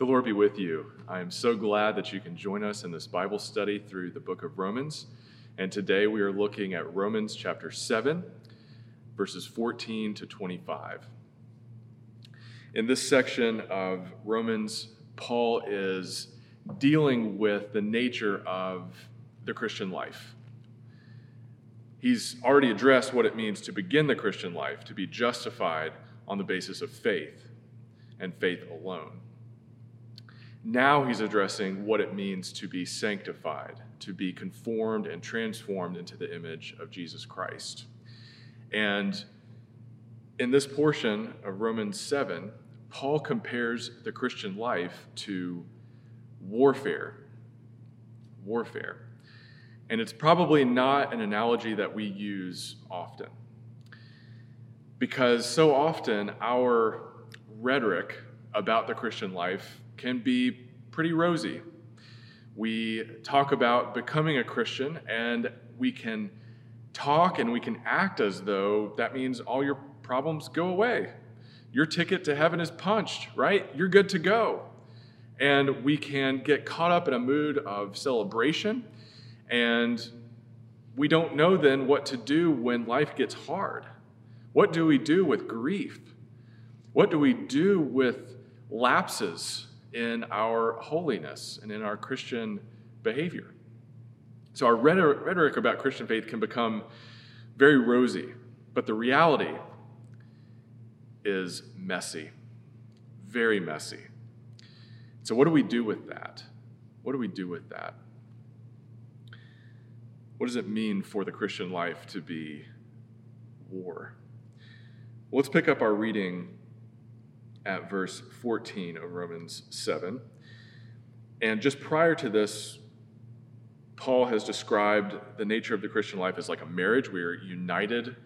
The Lord be with you. I am so glad that you can join us in this Bible study through the book of Romans. And today we are looking at Romans chapter 7, verses 14 to 25. In this section of Romans, Paul is dealing with the nature of the Christian life. He's already addressed what it means to begin the Christian life, to be justified on the basis of faith and faith alone. Now he's addressing what it means to be sanctified, to be conformed and transformed into the image of Jesus Christ. And in this portion of Romans 7, Paul compares the Christian life to warfare. Warfare. And it's probably not an analogy that we use often. Because so often our rhetoric about the Christian life can be pretty rosy. We talk about becoming a Christian, and we can talk and we can act as though that means all your problems go away. Your ticket to heaven is punched, right? You're good to go. And we can get caught up in a mood of celebration, and we don't know then what to do when life gets hard. What do we do with grief? What do we do with lapses in our holiness and in our Christian behavior. So, our rhetoric about Christian faith can become very rosy, but the reality is messy, very messy. So, what do we do with that? What do we do with that? What does it mean for the Christian life to be war? Well, let's pick up our reading at verse 14 of Romans 7. And just prior to this, Paul has described the nature of the Christian life as like a marriage. We are united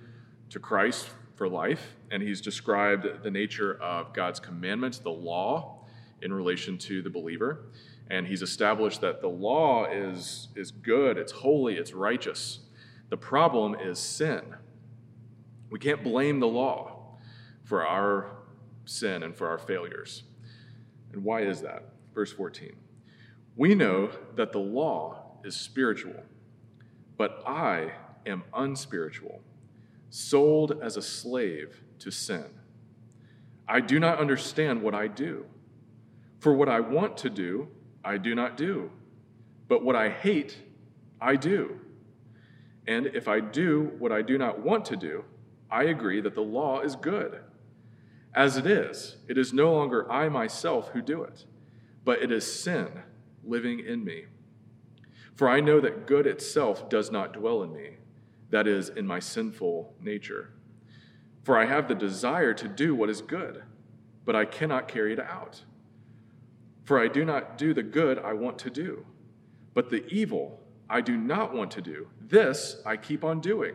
to Christ for life. And he's described the nature of God's commandments, the law, in relation to the believer. And he's established that the law is, is good, it's holy, it's righteous. The problem is sin. We can't blame the law for our sin and for our failures. And why is that? Verse 14. We know that the law is spiritual, but I am unspiritual, sold as a slave to sin. I do not understand what I do. For what I want to do, I do not do. But what I hate, I do. And if I do what I do not want to do, I agree that the law is good. As it is, it is no longer I myself who do it, but it is sin living in me. For I know that good itself does not dwell in me, that is, in my sinful nature. For I have the desire to do what is good, but I cannot carry it out. For I do not do the good I want to do, but the evil I do not want to do, this I keep on doing.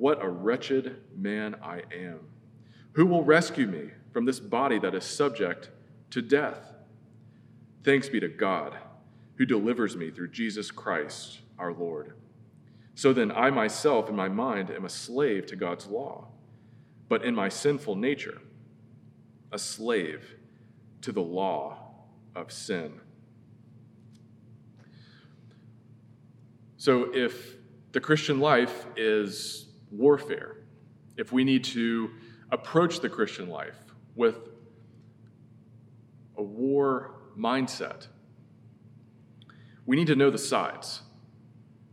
What a wretched man I am. Who will rescue me from this body that is subject to death? Thanks be to God, who delivers me through Jesus Christ our Lord. So then, I myself in my mind am a slave to God's law, but in my sinful nature, a slave to the law of sin. So, if the Christian life is warfare, if we need to approach the Christian life with a war mindset, we need to know the sides.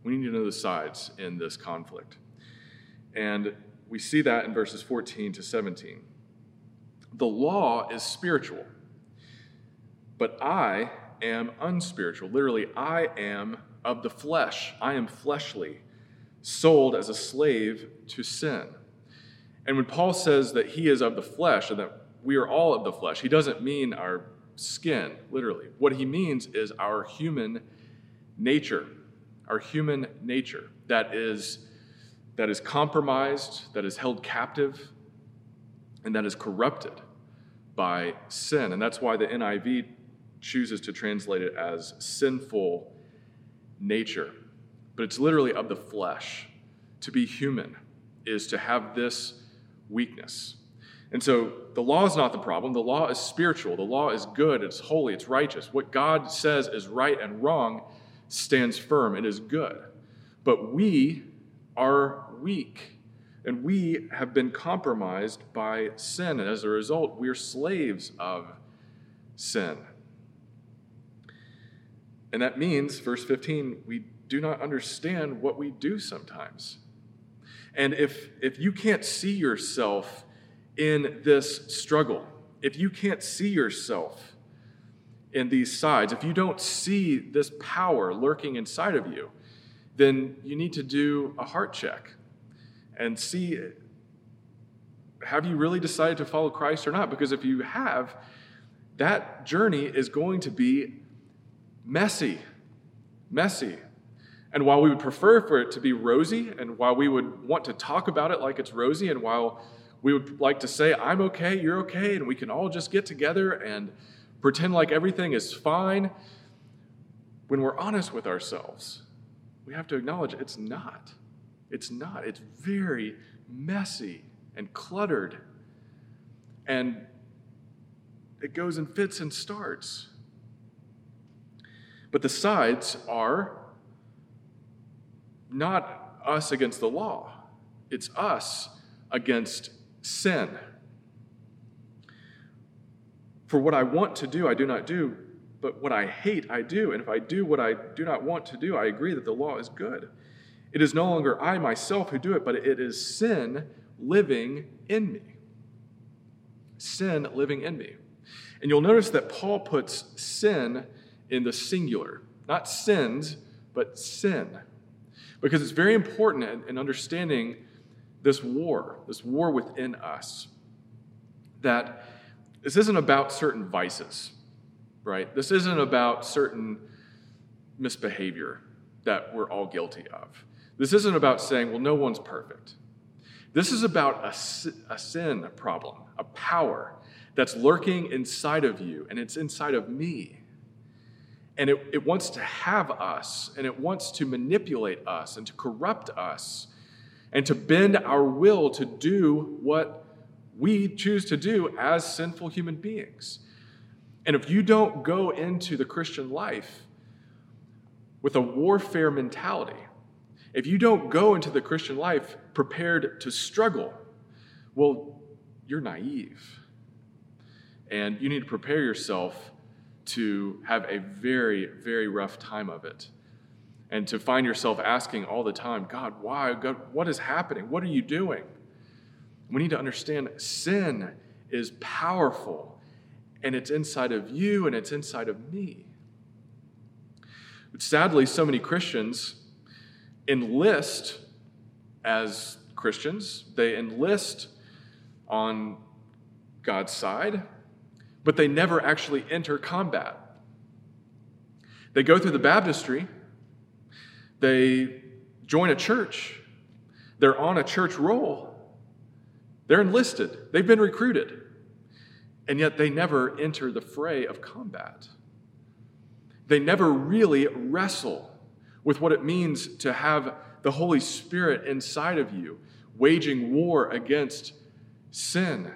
We need to know the sides in this conflict. And we see that in verses 14 to 17. The law is spiritual, but I am unspiritual. Literally, I am of the flesh, I am fleshly sold as a slave to sin. And when Paul says that he is of the flesh and that we are all of the flesh, he doesn't mean our skin, literally. What he means is our human nature, our human nature that is, that is compromised, that is held captive, and that is corrupted by sin. And that's why the NIV chooses to translate it as sinful nature. But it's literally of the flesh. To be human is to have this weakness. And so the law is not the problem. The law is spiritual. The law is good. It's holy. It's righteous. What God says is right and wrong stands firm. It is good. But we are weak. And we have been compromised by sin. And as a result, we're slaves of sin. And that means, verse 15, we do not understand what we do sometimes. And if, if you can't see yourself in this struggle, if you can't see yourself in these sides, if you don't see this power lurking inside of you, then you need to do a heart check and see have you really decided to follow Christ or not? Because if you have, that journey is going to be messy. Messy. And while we would prefer for it to be rosy, and while we would want to talk about it like it's rosy, and while we would like to say, I'm okay, you're okay, and we can all just get together and pretend like everything is fine, when we're honest with ourselves, we have to acknowledge it's not. It's not. It's very messy and cluttered. And it goes in fits and starts. But the sides are not us against the law, it's us against sin. For what I want to do, I do not do, but what I hate, I do. And if I do what I do not want to do, I agree that the law is good. It is no longer I myself who do it, but it is sin living in me. Sin living in me. And you'll notice that Paul puts sin in the singular, not sins, but sin. Because it's very important in understanding this war, this war within us, that this isn't about certain vices, right? This isn't about certain misbehavior that we're all guilty of. This isn't about saying, well, no one's perfect. This is about a, a sin a problem, a power that's lurking inside of you, and it's inside of me. And it, it wants to have us, and it wants to manipulate us, and to corrupt us, and to bend our will to do what we choose to do as sinful human beings. And if you don't go into the Christian life with a warfare mentality, if you don't go into the Christian life prepared to struggle, well, you're naive. And you need to prepare yourself to have a very, very rough time of it. And to find yourself asking all the time, God, why? God, what is happening? What are you doing? We need to understand sin is powerful and it's inside of you and it's inside of me. But sadly, so many Christians enlist as Christians, they enlist on God's side, but they never actually enter combat. They go through the baptistry, they join a church, they're on a church roll, they're enlisted, they've been recruited, and yet they never enter the fray of combat. They never really wrestle with what it means to have the Holy Spirit inside of you, waging war against sin.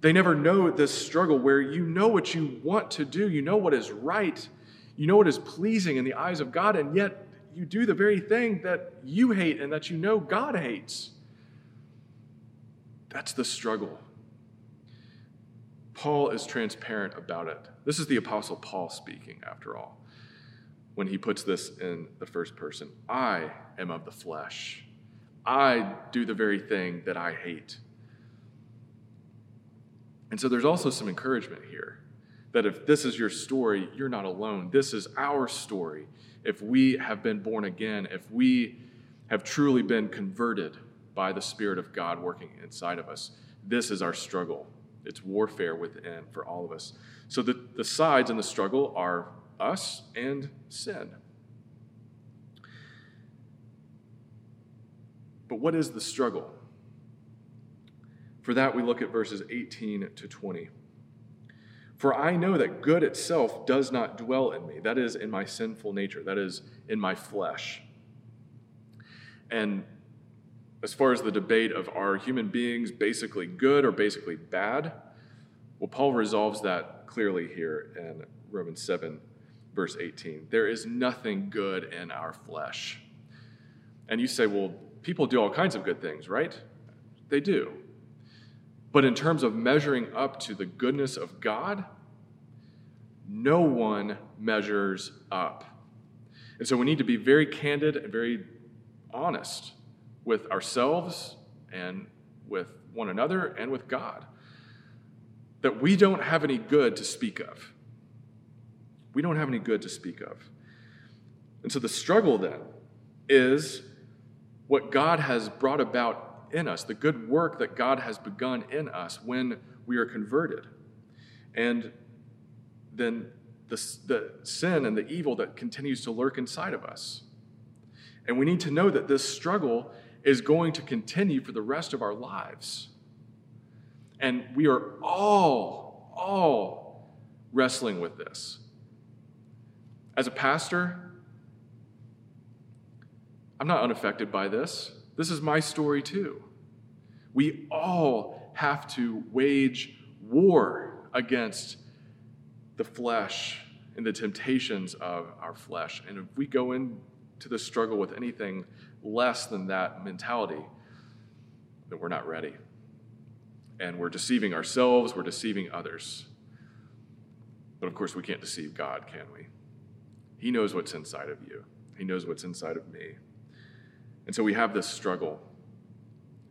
They never know this struggle where you know what you want to do, you know what is right, you know what is pleasing in the eyes of God, and yet you do the very thing that you hate and that you know God hates. That's the struggle. Paul is transparent about it. This is the Apostle Paul speaking, after all, when he puts this in the first person I am of the flesh. I do the very thing that I hate. And so there's also some encouragement here that if this is your story, you're not alone. This is our story. If we have been born again, if we have truly been converted by the Spirit of God working inside of us, this is our struggle It's warfare within for all of us. So the, the sides in the struggle are us and sin. But what is the struggle? For that, we look at verses 18 to 20. For I know that good itself does not dwell in me, that is, in my sinful nature, that is, in my flesh. And as far as the debate of are human beings basically good or basically bad, well, Paul resolves that clearly here in Romans 7, verse 18. There is nothing good in our flesh. And you say, well, people do all kinds of good things, right? They do. But in terms of measuring up to the goodness of God, no one measures up. And so we need to be very candid and very honest with ourselves and with one another and with God that we don't have any good to speak of. We don't have any good to speak of. And so the struggle then is what God has brought about in us, the good work that God has begun in us when we are converted. And then the, the sin and the evil that continues to lurk inside of us. And we need to know that this struggle is going to continue for the rest of our lives. And we are all, all wrestling with this. As a pastor, I'm not unaffected by this. This is my story too. We all have to wage war against the flesh and the temptations of our flesh. And if we go into the struggle with anything less than that mentality, then we're not ready. And we're deceiving ourselves, we're deceiving others. But of course, we can't deceive God, can we? He knows what's inside of you, He knows what's inside of me. And so we have this struggle.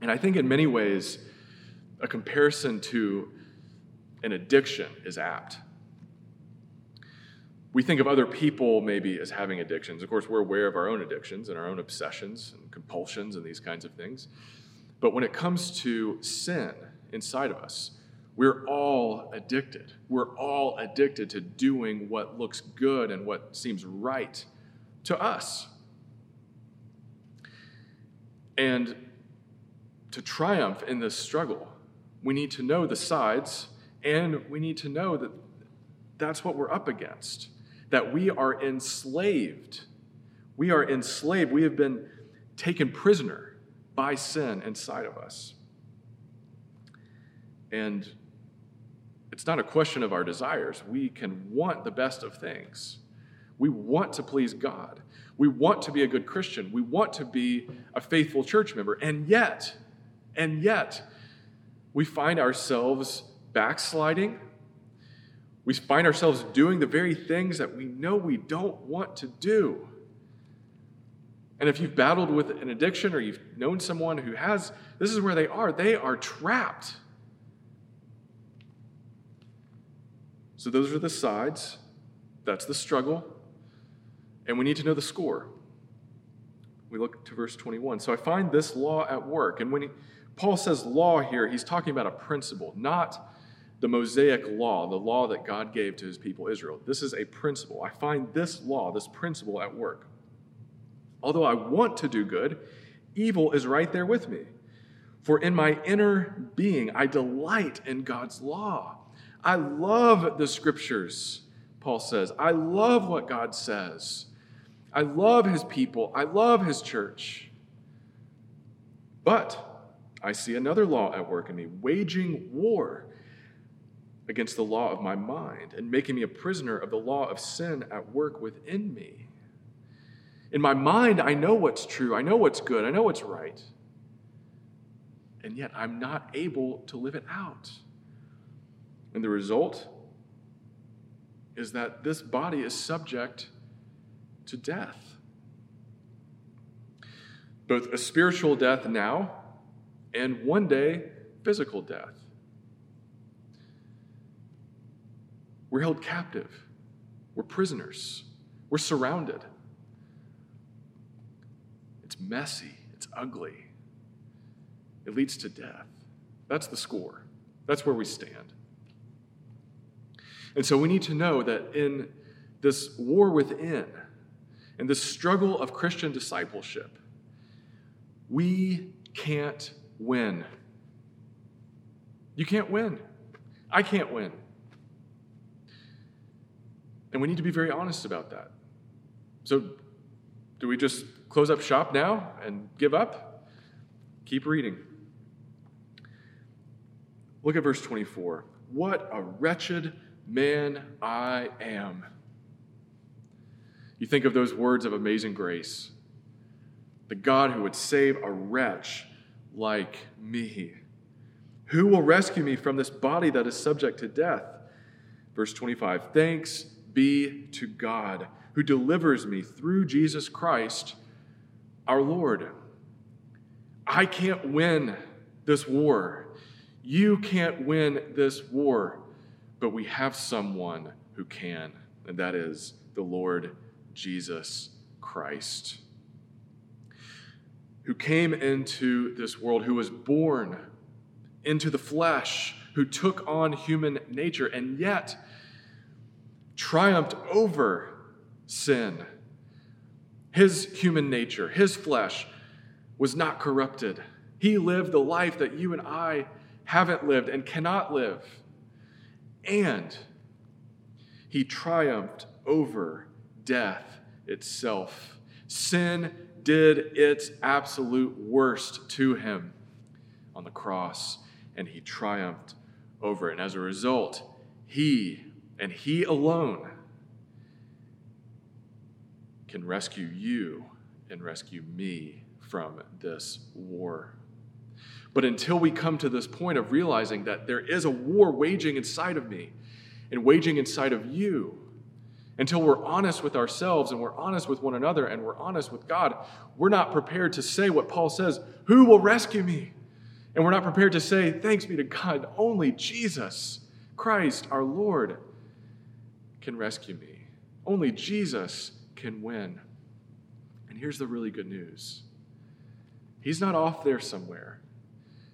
And I think in many ways, a comparison to an addiction is apt. We think of other people maybe as having addictions. Of course, we're aware of our own addictions and our own obsessions and compulsions and these kinds of things. But when it comes to sin inside of us, we're all addicted. We're all addicted to doing what looks good and what seems right to us. And to triumph in this struggle, we need to know the sides and we need to know that that's what we're up against, that we are enslaved. We are enslaved. We have been taken prisoner by sin inside of us. And it's not a question of our desires. We can want the best of things. We want to please God. We want to be a good Christian. We want to be a faithful church member. And yet, and yet, we find ourselves backsliding. We find ourselves doing the very things that we know we don't want to do. And if you've battled with an addiction or you've known someone who has, this is where they are. They are trapped. So, those are the sides. That's the struggle. And we need to know the score. We look to verse 21. So I find this law at work. And when he, Paul says law here, he's talking about a principle, not the Mosaic law, the law that God gave to his people Israel. This is a principle. I find this law, this principle at work. Although I want to do good, evil is right there with me. For in my inner being, I delight in God's law. I love the scriptures, Paul says. I love what God says. I love his people. I love his church. But I see another law at work in me, waging war against the law of my mind and making me a prisoner of the law of sin at work within me. In my mind, I know what's true, I know what's good, I know what's right. And yet I'm not able to live it out. And the result is that this body is subject to death. Both a spiritual death now and one day physical death. We're held captive. We're prisoners. We're surrounded. It's messy. It's ugly. It leads to death. That's the score. That's where we stand. And so we need to know that in this war within, in this struggle of Christian discipleship, we can't win. You can't win. I can't win. And we need to be very honest about that. So, do we just close up shop now and give up? Keep reading. Look at verse 24. What a wretched man I am. You think of those words of amazing grace the God who would save a wretch like me. Who will rescue me from this body that is subject to death? Verse 25 Thanks be to God who delivers me through Jesus Christ our Lord. I can't win this war. You can't win this war, but we have someone who can, and that is the Lord Jesus Christ, who came into this world, who was born into the flesh, who took on human nature, and yet triumphed over sin. His human nature, his flesh, was not corrupted. He lived the life that you and I haven't lived and cannot live. And he triumphed over death itself. Sin did its absolute worst to him on the cross and he triumphed over it. And as a result, he and he alone can rescue you and rescue me from this war. But until we come to this point of realizing that there is a war waging inside of me and waging inside of you, until we're honest with ourselves and we're honest with one another and we're honest with God, we're not prepared to say what Paul says Who will rescue me? And we're not prepared to say, Thanks be to God, only Jesus Christ, our Lord, can rescue me. Only Jesus can win. And here's the really good news He's not off there somewhere.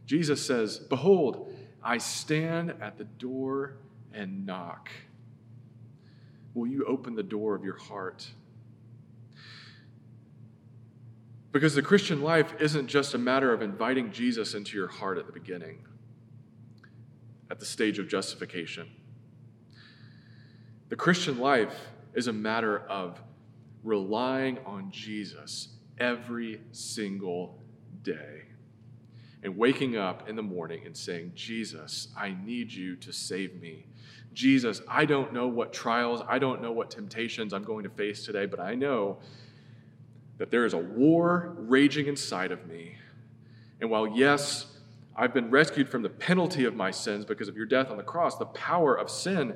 Jesus says, Behold, I stand at the door and knock. Will you open the door of your heart? Because the Christian life isn't just a matter of inviting Jesus into your heart at the beginning, at the stage of justification. The Christian life is a matter of relying on Jesus every single day and waking up in the morning and saying, Jesus, I need you to save me. Jesus, I don't know what trials, I don't know what temptations I'm going to face today, but I know that there is a war raging inside of me. And while, yes, I've been rescued from the penalty of my sins because of your death on the cross, the power of sin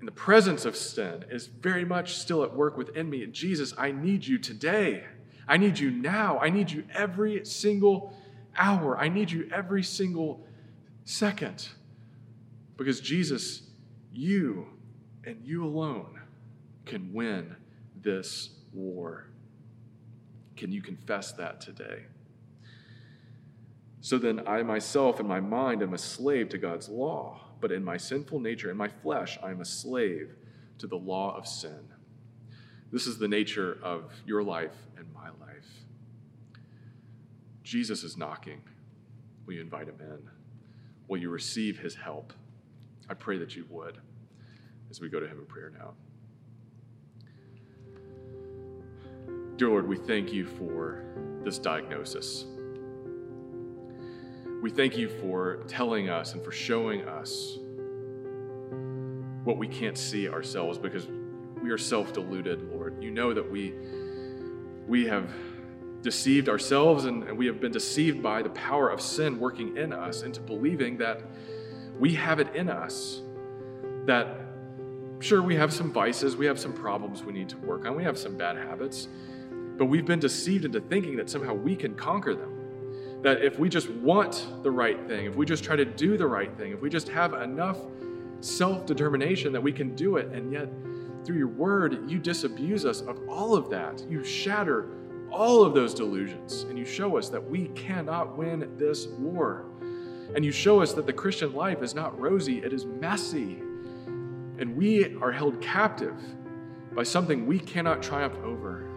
and the presence of sin is very much still at work within me. And Jesus, I need you today. I need you now. I need you every single hour. I need you every single second. Because Jesus, you and you alone can win this war. Can you confess that today? So then, I myself in my mind am a slave to God's law, but in my sinful nature, in my flesh, I am a slave to the law of sin. This is the nature of your life and my life. Jesus is knocking. Will you invite him in? Will you receive his help? I pray that you would as we go to him in prayer now. Dear Lord, we thank you for this diagnosis. We thank you for telling us and for showing us what we can't see ourselves because we are self deluded, Lord. You know that we, we have deceived ourselves and, and we have been deceived by the power of sin working in us into believing that we have it in us. That, sure, we have some vices, we have some problems we need to work on, we have some bad habits. But we've been deceived into thinking that somehow we can conquer them. That if we just want the right thing, if we just try to do the right thing, if we just have enough self determination that we can do it, and yet through your word, you disabuse us of all of that. You shatter all of those delusions, and you show us that we cannot win this war. And you show us that the Christian life is not rosy, it is messy. And we are held captive by something we cannot triumph over.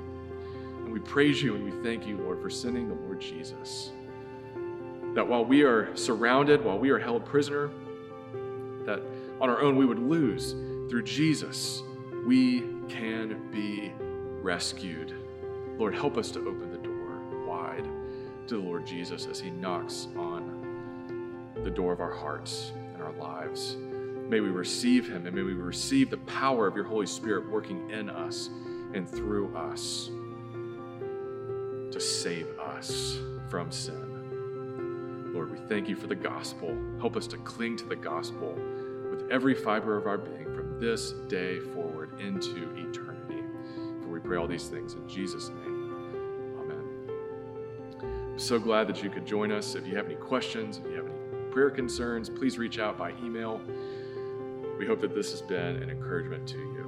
And we praise you and we thank you, Lord, for sending the Lord Jesus. That while we are surrounded, while we are held prisoner, that on our own we would lose, through Jesus, we can be rescued. Lord, help us to open the door wide to the Lord Jesus as he knocks on the door of our hearts and our lives. May we receive him and may we receive the power of your Holy Spirit working in us and through us to save us from sin. Lord, we thank you for the gospel. Help us to cling to the gospel with every fiber of our being from this day forward into eternity. For we pray all these things in Jesus' name. So glad that you could join us. If you have any questions, if you have any prayer concerns, please reach out by email. We hope that this has been an encouragement to you.